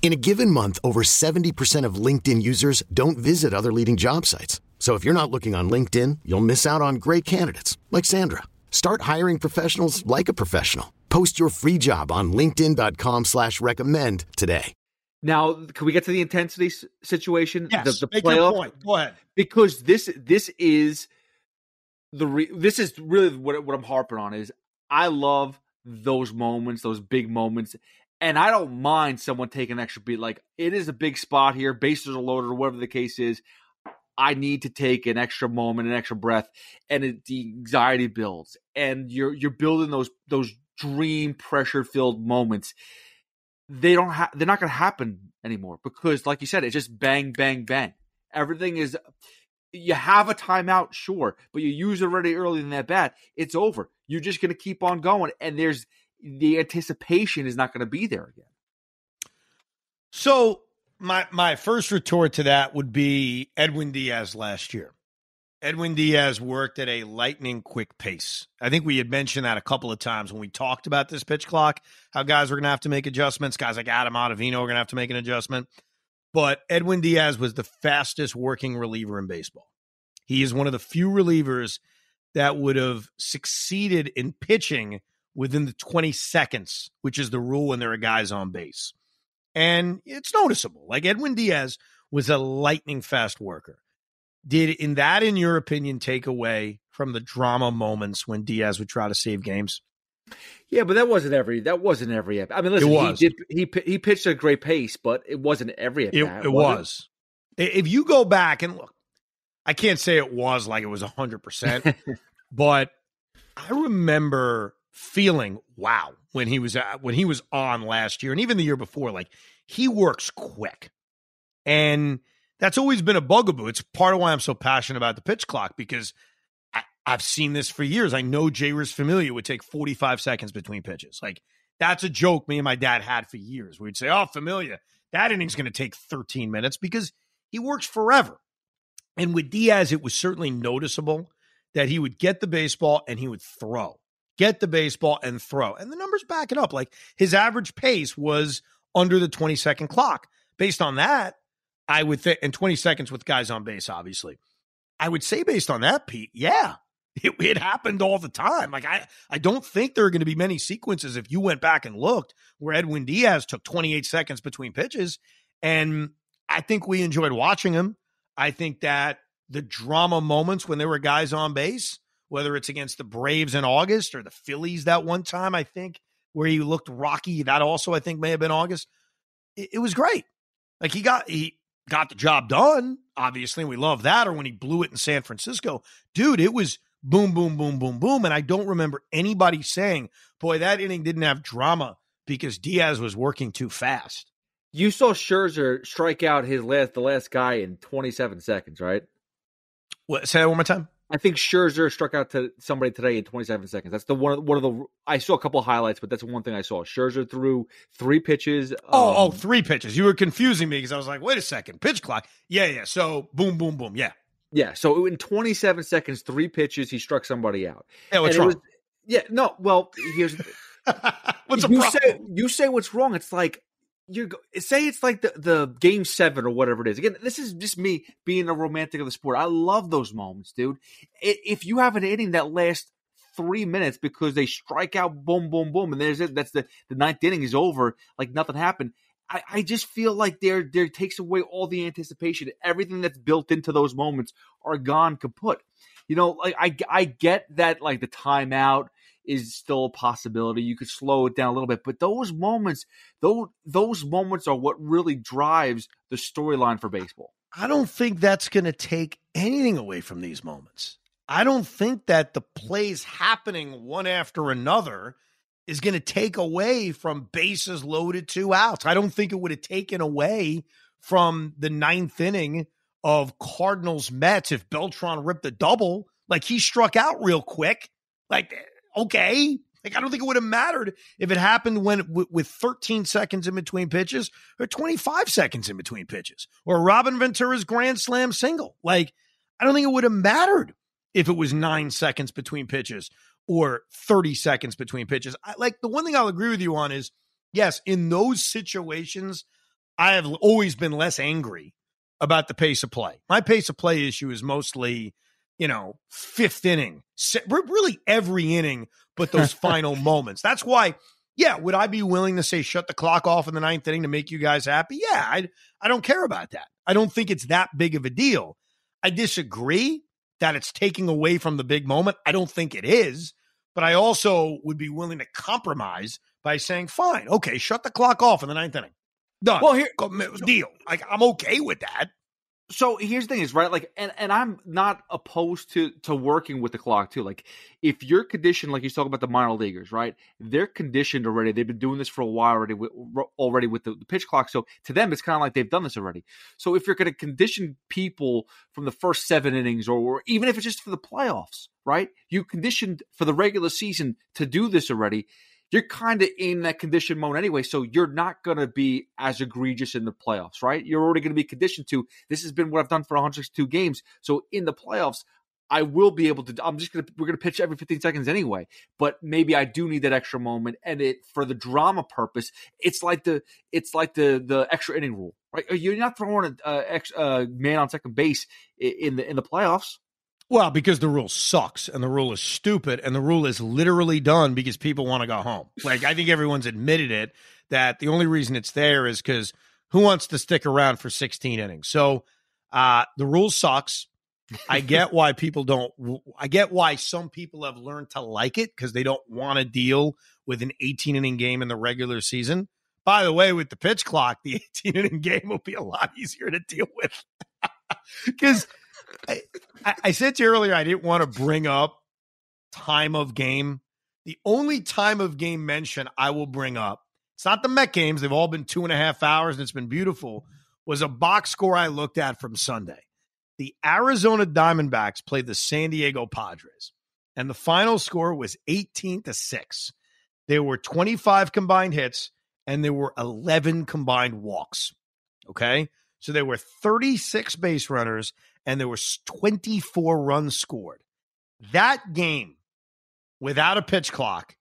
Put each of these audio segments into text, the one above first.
In a given month, over 70% of LinkedIn users don't visit other leading job sites. So if you're not looking on LinkedIn, you'll miss out on great candidates like Sandra. Start hiring professionals like a professional. Post your free job on LinkedIn.com slash recommend today. Now, can we get to the intensity situation? Yes, the, the make your playoff? point. Go ahead. Because this this is the re- this is really what what I'm harping on is I love those moments, those big moments, and I don't mind someone taking an extra beat. Like it is a big spot here, bases are loaded, or whatever the case is. I need to take an extra moment, an extra breath, and it, the anxiety builds, and you're you're building those those dream pressure filled moments. They don't have they're not going to happen anymore because, like you said, it's just bang bang bang. Everything is you have a timeout, sure, but you use it already early in that bat. It's over. You're just going to keep on going, and there's the anticipation is not going to be there again. So my my first retort to that would be Edwin Diaz last year. Edwin Diaz worked at a lightning quick pace. I think we had mentioned that a couple of times when we talked about this pitch clock, how guys were going to have to make adjustments. Guys like Adam Ottavino are going to have to make an adjustment. But Edwin Diaz was the fastest working reliever in baseball. He is one of the few relievers that would have succeeded in pitching within the 20 seconds, which is the rule when there are guys on base. And it's noticeable. Like Edwin Diaz was a lightning fast worker. Did in that, in your opinion, take away from the drama moments when Diaz would try to save games? Yeah, but that wasn't every. That wasn't every. I mean, listen, was. he did. He he pitched at a great pace, but it wasn't every. It, it was. I- If you go back and look, I can't say it was like it was 100%, but I remember feeling wow when he was at, when he was on last year and even the year before like he works quick. And that's always been a bugaboo. It's part of why I'm so passionate about the pitch clock because I, I've seen this for years. I know Jeurys Familia would take 45 seconds between pitches. Like that's a joke me and my dad had for years. We'd say, "Oh, Familia, that inning's going to take 13 minutes because he works forever." And with Diaz, it was certainly noticeable that he would get the baseball and he would throw, get the baseball and throw. And the numbers back it up. Like his average pace was under the 20 second clock. Based on that, I would think, and 20 seconds with guys on base, obviously. I would say, based on that, Pete, yeah, it, it happened all the time. Like, I, I don't think there are going to be many sequences if you went back and looked where Edwin Diaz took 28 seconds between pitches. And I think we enjoyed watching him. I think that the drama moments when there were guys on base, whether it's against the Braves in August or the Phillies that one time, I think, where he looked rocky, that also I think may have been August. It, it was great. Like he got he got the job done, obviously, and we love that. Or when he blew it in San Francisco. Dude, it was boom, boom, boom, boom, boom. And I don't remember anybody saying, boy, that inning didn't have drama because Diaz was working too fast. You saw Scherzer strike out his last the last guy in 27 seconds, right? What, say that one more time. I think Scherzer struck out to somebody today in 27 seconds. That's the one. One of the. I saw a couple of highlights, but that's one thing I saw. Scherzer threw three pitches. Oh, um, oh, three pitches. You were confusing me because I was like, wait a second, pitch clock. Yeah, yeah. So boom, boom, boom. Yeah. yeah. So in 27 seconds, three pitches, he struck somebody out. Yeah, what's And wrong? was- yeah. No. Well, here's what's the you problem? say you say what's wrong. It's like you go say it's like the the game seven or whatever it is. Again, this is just me being a romantic of the sport. I love those moments, dude. If you have an inning that lasts three minutes because they strike out, boom, boom, boom, and there's it. That's the the ninth inning is over, like nothing happened. I, I just feel like there there takes away all the anticipation. Everything that's built into those moments are gone kaput. You know, like I I get that like the timeout is still a possibility. You could slow it down a little bit, but those moments, those those moments are what really drives the storyline for baseball. I don't think that's going to take anything away from these moments. I don't think that the plays happening one after another is going to take away from bases loaded, two outs. I don't think it would have taken away from the ninth inning of Cardinals Mets if Beltran ripped a double. Like he struck out real quick. Like, okay. Like, I don't think it would have mattered if it happened when w- with 13 seconds in between pitches or 25 seconds in between pitches or Robin Ventura's grand slam single. Like, I don't think it would have mattered if it was nine seconds between pitches or 30 seconds between pitches. I, like, the one thing I'll agree with you on is yes, in those situations, I have always been less angry about the pace of play. My pace of play issue is mostly, you know, fifth inning, really every inning, but those final moments. That's why, yeah, would I be willing to say shut the clock off in the ninth inning to make you guys happy? Yeah, I, I don't care about that. I don't think it's that big of a deal. I disagree that it's taking away from the big moment. I don't think it is, but I also would be willing to compromise by saying, fine, okay, shut the clock off in the ninth inning. Done. Well, here deal. Like I'm okay with that. So here's the thing is right like and, and I'm not opposed to to working with the clock too. Like if you're conditioned like you talk about the minor leaguers, right? They're conditioned already. They've been doing this for a while already with, already with the, the pitch clock. So to them it's kind of like they've done this already. So if you're going to condition people from the first 7 innings or, or even if it's just for the playoffs, right? You conditioned for the regular season to do this already you're kind of in that condition mode anyway. So you're not going to be as egregious in the playoffs, right? You're already going to be conditioned to this has been what I've done for 162 games. So in the playoffs, I will be able to. I'm just gonna we're gonna pitch every 15 seconds anyway. But maybe I do need that extra moment, and it for the drama purpose. It's like the it's like the the extra inning rule, right? You're not throwing a, a, a man on second base in the in the playoffs. Well, because the rule sucks and the rule is stupid and the rule is literally done because people want to go home. Like I think everyone's admitted it that the only reason it's there is because who wants to stick around for 16 innings? So uh, the rule sucks. I get why people don't. I get why some people have learned to like it because they don't want to deal with an 18 inning game in the regular season. By the way, with the pitch clock, the 18 inning game will be a lot easier to deal with because I, I said to you earlier, I didn't want to bring up time of game. The only time of game mention I will bring up, it's not the Met games. They've all been two and a half hours and it's been beautiful, was a box score I looked at from Sunday. The Arizona Diamondbacks played the San Diego Padres, and the final score was 18 to 6. There were 25 combined hits and there were 11 combined walks. Okay. So there were 36 base runners and there was 24 runs scored. That game without a pitch clock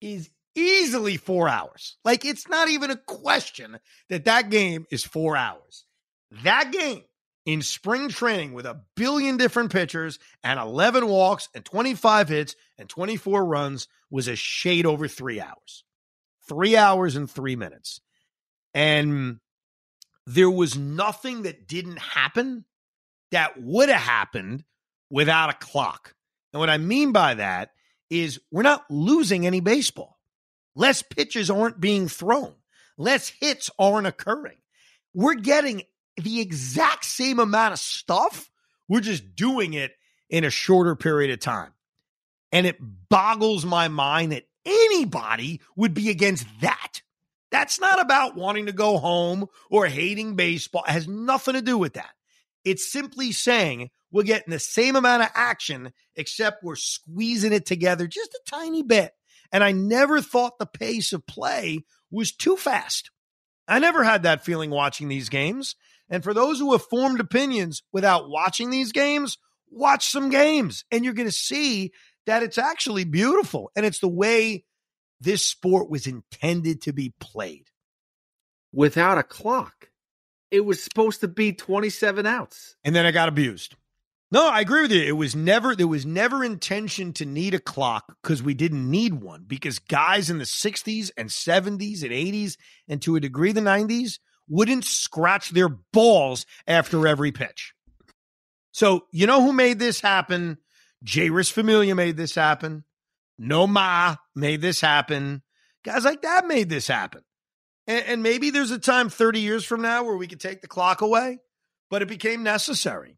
is easily four hours. Like it's not even a question that that game is four hours. That game in spring training with a billion different pitchers and 11 walks and 25 hits and 24 runs was a shade over three hours. Three hours and three minutes. And there was nothing that didn't happen that would have happened without a clock. And what I mean by that is we're not losing any baseball. Less pitches aren't being thrown, less hits aren't occurring. We're getting the exact same amount of stuff. We're just doing it in a shorter period of time. And it boggles my mind that anybody would be against that. That's not about wanting to go home or hating baseball. It has nothing to do with that. It's simply saying we're getting the same amount of action, except we're squeezing it together just a tiny bit. And I never thought the pace of play was too fast. I never had that feeling watching these games. And for those who have formed opinions without watching these games, watch some games and you're going to see that it's actually beautiful. And it's the way this sport was intended to be played. Without a clock it was supposed to be 27 outs. And then I got abused. No, I agree with you. It was never there was never intention to need a clock because we didn't need one because guys in the 60s and 70s and 80s and to a degree the 90s wouldn't scratch their balls after every pitch. So, you know who made this happen? Jeurys Familia made this happen. Nomar made this happen. Guys like that made this happen. And, and maybe there's a time 30 years from now where we could take the clock away, but it became necessary.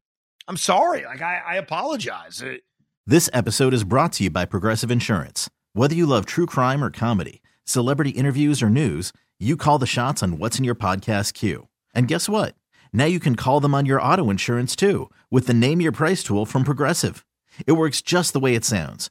I'm sorry. Like, I, I apologize. It, This episode is brought to you by Progressive Insurance. Whether you love true crime or comedy, celebrity interviews or news, you call the shots on what's in your podcast queue. And guess what? Now you can call them on your auto insurance too with the Name Your Price tool from Progressive. It works just the way it sounds.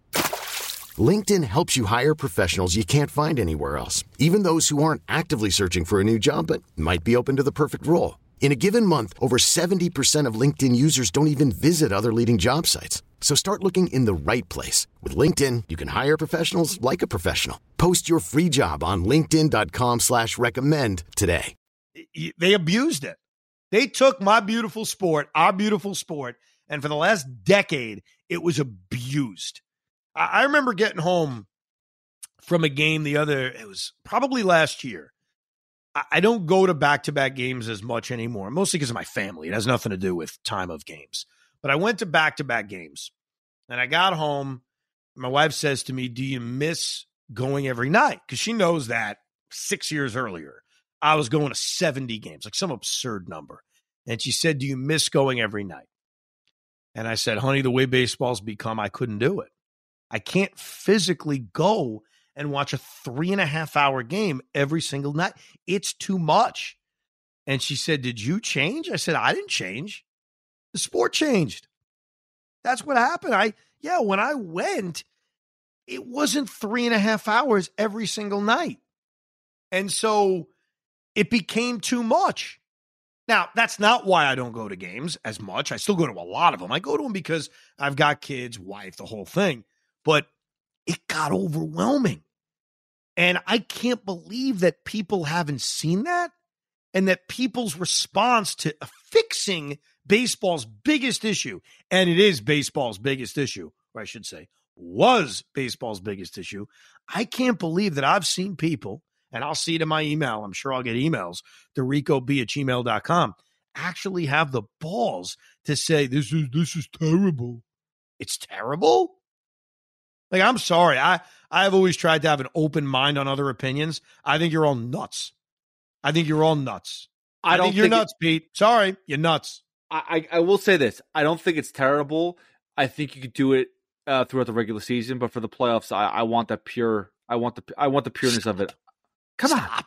LinkedIn helps you hire professionals you can't find anywhere else, even those who aren't actively searching for a new job but might be open to the perfect role. In a given month, over 70% of LinkedIn users don't even visit other leading job sites. So start looking in the right place. With LinkedIn, you can hire professionals like a professional. Post your free job on linkedin.com slash recommend today. they abused it. They took my beautiful sport, our beautiful sport, and for the last decade, it was abused. I, remember getting home from a game the other, it was probably last year. I, I don't go to back to back games as much anymore, mostly because of my family. It has nothing to do with time of games. But I went to back to back games and I got home. My wife says to me, Do you miss going every night? Because she knows that six years earlier, I was going to 70 games, like some absurd number. And she said, Do you miss going every night? And I said, Honey, the way baseball's become, I couldn't do it. I can't physically go and watch a three and a half hour game every single night. It's too much. And she said, Did you change? I said, I didn't change. The sport changed. That's what happened. I, yeah, when I went, it wasn't three and a half hours every single night. And so it became too much. Now, that's not why I don't go to games as much. I still go to a lot of them. I go to them because I've got kids, wife, the whole thing. But it got overwhelming. And I can't believe that people haven't seen that and that people's response to fixing baseball's biggest issue, and it is baseball's biggest issue, or I should say, was baseball's biggest issue. I can't believe that I've seen people, and I'll see it in my email. I'm sure I'll get emails to ricob at gmail.com, actually have the balls to say, This is this is terrible. It's terrible. Like, I'm sorry. I I've always tried to have an open mind on other opinions. I think you're all nuts. I think you're all nuts. I I, don't think you're think it- nuts, Pete. Sorry, you're nuts. I, I I will say this. I don't think it's terrible. I think you could do it uh, throughout the regular season, but for the playoffs, I, I want that pure. I want the I want the pureness of it. Come on.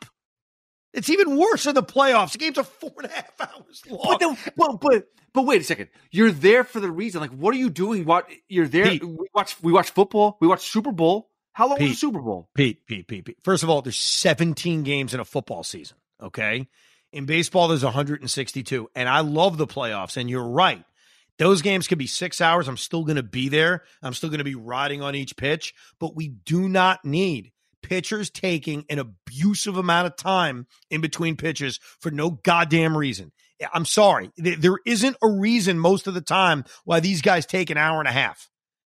Stop. It's even worse in the playoffs. The games are four and a half hours long. But, no, but but but wait a second. You're there for the reason. Like, what are you doing? What you're there? Pete. We watch we watch football. We watch Super Bowl. How long was the Super Bowl? Pete, Pete, Pete, Pete. First of all, there's 17 games in a football season. Okay. In baseball, there's 162. And I love the playoffs. And you're right. Those games could be six hours. I'm still going to be there. I'm still going to be riding on each pitch. But we do not need pitchers taking an abusive amount of time in between pitches for no goddamn reason. I'm sorry. There isn't a reason most of the time why these guys take an hour and a half.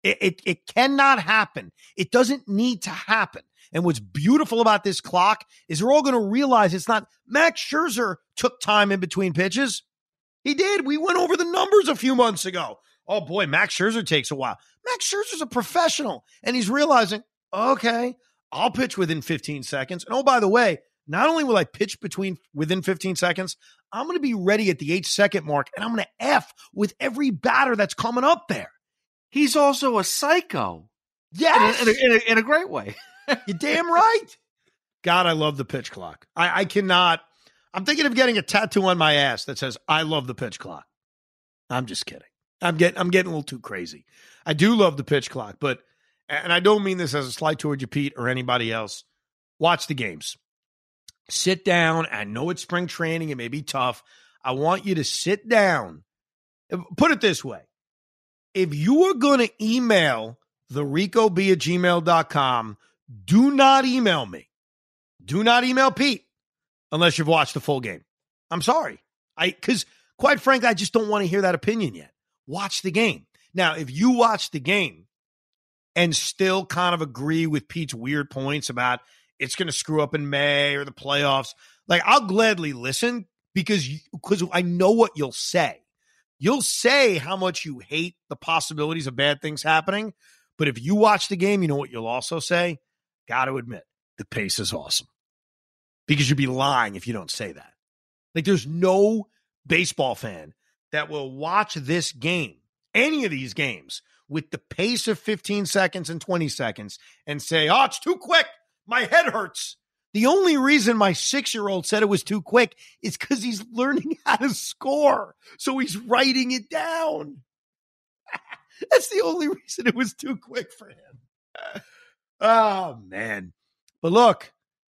It, it, it cannot happen. It doesn't need to happen. And what's beautiful about this clock is we're all going to realize it's not Max Scherzer took time in between pitches. He did. We went over the numbers a few months ago. Oh boy, Max Scherzer takes a while. Max Scherzer's a professional and he's realizing, okay, I'll pitch within 15 seconds. And oh, by the way, not only will I pitch between within 15 seconds, I'm going to be ready at the eight second mark and I'm going to F with every batter that's coming up there. He's also a psycho. Yes. In a, in a, in a, great way. You're damn right. God, I love the pitch clock. I, I cannot. I'm thinking of getting a tattoo on my ass that says "I love the pitch clock." I'm just kidding. I'm getting I'm getting a little too crazy. I do love the pitch clock, but and I don't mean this as a slight towards you, Pete, or anybody else. Watch the games. Sit down. I know it's spring training. It may be tough. I want you to sit down. Put it this way. If you are going to email the rico b at gmail.com, do not email me. Do not email Pete. unless you've watched the full game. I'm sorry. I because quite frankly, I just don't want to hear that opinion yet. Watch the game. Now, if you watch the game and still kind of agree with Pete's weird points about it's going to screw up in May or the playoffs, like I'll gladly listen because because I know what you'll say. You'll say how much you hate the possibilities of bad things happening, but if you watch the game, you know what you'll also say. Got to admit, the pace is awesome because you'd be lying if you don't say that. Like there's no baseball fan that will watch this game, any of these games, with the pace of 15 seconds and 20 seconds and say, oh, it's too quick. My head hurts. The only reason my six year old said it was too quick is because he's learning how to score. So he's writing it down. That's the only reason it was too quick for him. oh, man. But look,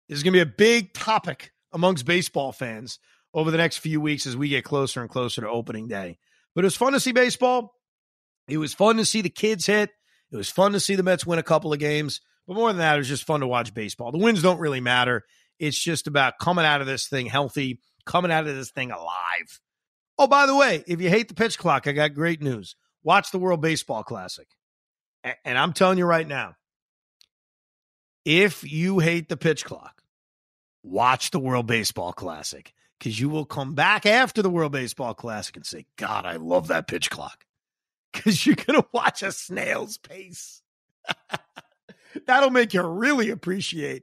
this is going to be a big topic amongst baseball fans over the next few weeks as we get closer and closer to opening day. But it was fun to see baseball. It was fun to see the kids hit. It was fun to see the Mets win a couple of games. But more than that, it was just fun to watch baseball. The wins don't really matter. It's just about coming out of this thing healthy, coming out of this thing alive. Oh, by the way, if you hate the pitch clock, I got great news. Watch the World Baseball Classic. And I'm telling you right now, if you hate the pitch clock, watch the World Baseball Classic because you will come back after the World Baseball Classic and say, God, I love that pitch clock because you're going to watch a snail's pace. That'll make you really appreciate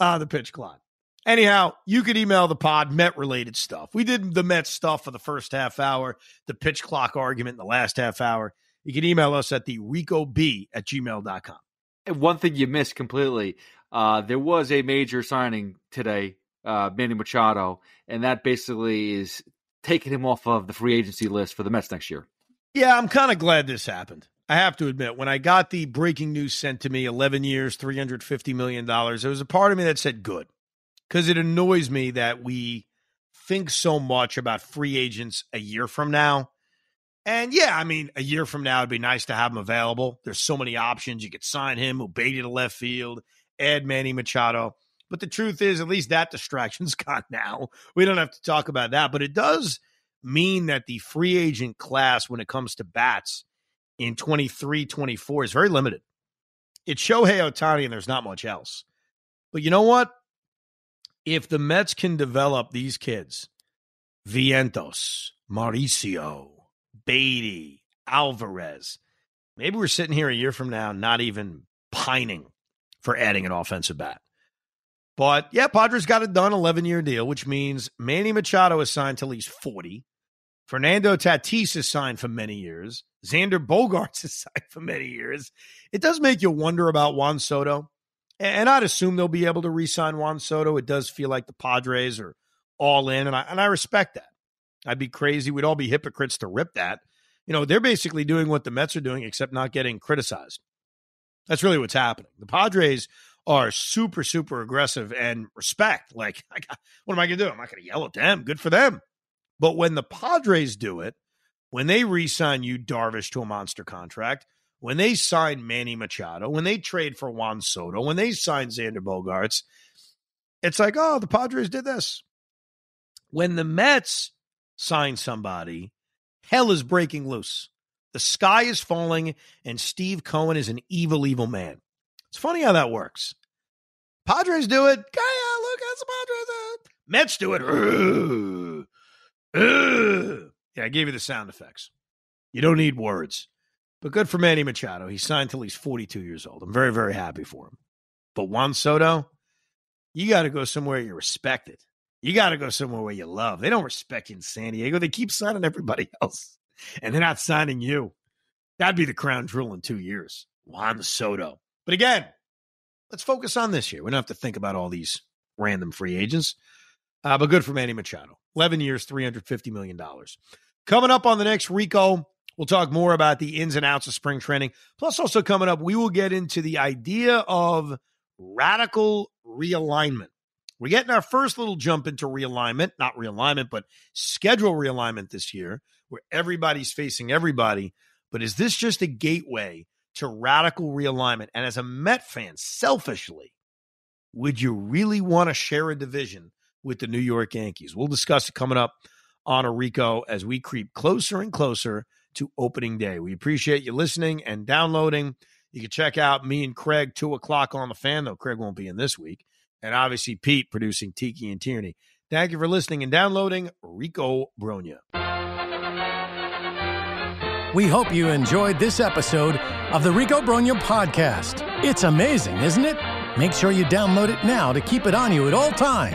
uh, the pitch clock. Anyhow, you could email the pod Met related stuff. We did the Met stuff for the first half hour, the pitch clock argument in the last half hour. You can email us at the B at gmail.com. And one thing you missed completely uh, there was a major signing today, uh, Manny Machado, and that basically is taking him off of the free agency list for the Mets next year. Yeah, I'm kind of glad this happened. I have to admit, when I got the breaking news sent to me 11 years, $350 million, there was a part of me that said good because it annoys me that we think so much about free agents a year from now. And yeah, I mean, a year from now, it'd be nice to have him available. There's so many options. You could sign him, Ubedi to left field, add Manny Machado. But the truth is, at least that distraction's gone now. We don't have to talk about that. But it does mean that the free agent class, when it comes to bats in 23 24, is very limited. It's Shohei Ohtani, and there's not much else. But you know what? If the Mets can develop these kids, Vientos, Mauricio, Baty, Alvarez. Maybe we're sitting here a year from now, not even pining for adding an offensive bat. But yeah, Padres got it done, 11 year deal, which means Manny Machado is signed till he's 40. Fernando Tatis is signed for many years. Xander Bogaerts is signed for many years. It does make you wonder about Juan Soto. And I'd assume they'll be able to re sign Juan Soto. It does feel like the Padres are all in, and I, and I respect that. I'd be crazy. We'd all be hypocrites to rip that. You know, they're basically doing what the Mets are doing, except not getting criticized. That's really what's happening. The Padres are super, super aggressive and respect. Like, what am I going to do? I'm not going to yell at them. Good for them. But when the Padres do it, when they re sign Yu Darvish to a monster contract, when they sign Manny Machado, when they trade for Juan Soto, when they sign Xander Bogaerts, it's like, oh, the Padres did this. When the Mets sign somebody, hell is breaking loose. The sky is falling, and Steve Cohen is an evil, evil man. It's funny how that works. Padres do it. Yeah, look, that's the Padres. Mets do it. Yeah, I gave you the sound effects. You don't need words. But good for Manny Machado. He signed till he's 42 years old. I'm very, very happy for him. But Juan Soto, you got to go somewhere you're respected. You got to go somewhere where you love. They don't respect you in San Diego. They keep signing everybody else, and they're not signing you. That'd be the crown jewel in two years. Juan Soto. But again, let's focus on this year. We don't have to think about all these random free agents. Uh, but good for Manny Machado. 11 years, $350 million. Coming up on the next Rico, we'll talk more about the ins and outs of spring training. Plus, also coming up, we will get into the idea of radical realignment. We're getting our first little jump into realignment, not realignment, but schedule realignment this year, where everybody's facing everybody. But is this just a gateway to radical realignment? And as a Met fan, selfishly, would you really want to share a division with the New York Yankees. We'll discuss it coming up on Rico as we creep closer and closer to opening day. We appreciate you listening and downloading. You can check out me and Craig, 2 o'clock on the fan, though Craig won't be in this week. And obviously, Pete producing Tiki and Tierney. Thank you for listening and downloading Rico Brogna. We hope you enjoyed this episode of the Rico Brogna podcast. It's amazing, isn't it? Make sure you download it now to keep it on you at all times.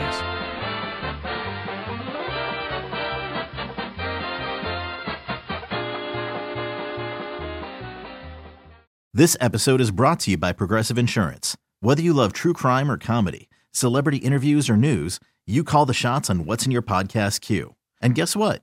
This episode is brought to you by Progressive Insurance. Whether you love true crime or comedy, celebrity interviews or news, you call the shots on what's in your podcast queue. And guess what?